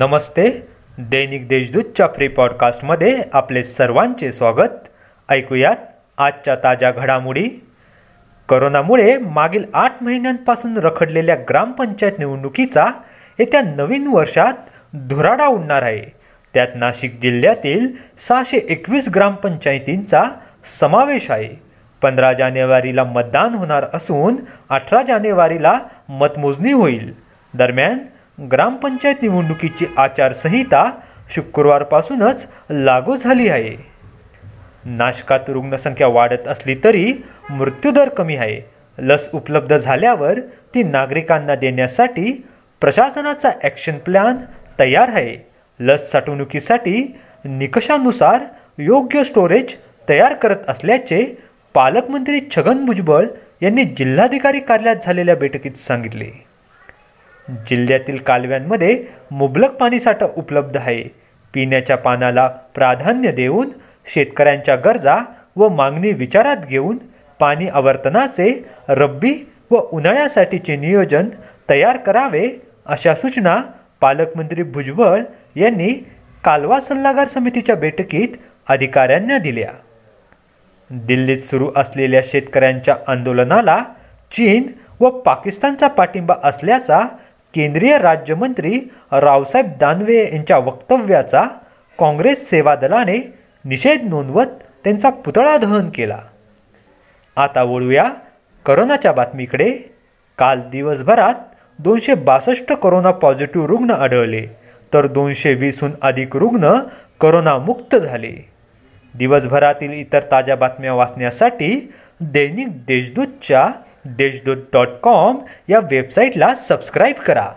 नमस्ते. दैनिक देशदूतच्या free पॉडकास्टमध्ये आपले सर्वांचे स्वागत. ऐकूयात आजच्या ताज्या घडामोडी. करोनामुळे मागील आठ महिन्यांपासून रखडलेल्या ग्रामपंचायत निवडणुकीचा येत्या नवीन वर्षात धुराडा उडणार आहे. त्यात नाशिक जिल्ह्यातील सहाशे एकवीस ग्रामपंचायतींचा समावेश आहे. पंधरा जानेवारीला मतदान होणार असून अठरा जानेवारीला मतमोजणी होईल. दरम्यान ग्रामपंचायत निवडणुकीची आचारसंहिता शुक्रवारपासूनच लागू झाली आहे. नाशकात रुग्णसंख्या वाढत असली तरी मृत्यूदर कमी आहे. लस उपलब्ध झाल्यावर ती नागरिकांना देण्यासाठी प्रशासनाचा ॲक्शन प्लॅन तयार आहे. लस साठवणुकीसाठी निकषानुसार योग्य स्टोरेज तयार करत असल्याचे पालकमंत्री छगन भुजबळ यांनी जिल्हाधिकारी कार्यालयात झालेल्या बैठकीत सांगितले. जिल्ह्यातील कालव्यांमध्ये मुबलक पाणीसाठा उपलब्ध आहे. पिण्याच्या पाण्याला प्राधान्य देऊन शेतकऱ्यांच्या गरजा व मागणी विचारात घेऊन पाणी आवर्तनाचे रब्बी व उन्हाळ्यासाठीचे नियोजन तयार करावे अशा सूचना पालकमंत्री भुजबळ यांनी कालवा सल्लागार समितीच्या बैठकीत अधिकाऱ्यांना दिल्या. दिल्लीत सुरू असलेल्या शेतकऱ्यांच्या आंदोलनाला चीन व पाकिस्तानचा पाठिंबा असल्याचा केंद्रीय राज्यमंत्री रावसाहेब दानवे यांच्या वक्तव्याचा काँग्रेस सेवा दलाने निषेध नोंदवत त्यांचा पुतळा दहन केला. आता वळूया करोनाच्या बातमीकडे. काल दिवसभरात दोनशे बासष्ट करोना पॉझिटिव्ह रुग्ण आढळले तर दोनशे वीसहून अधिक रुग्ण करोनामुक्त झाले. दिवसभरातील इतर ताज्या बातम्या वाचण्यासाठी दैनिक देशदूतच्या देशदूत डॉट कॉम या वेबसाईटला सबस्क्राईब करा.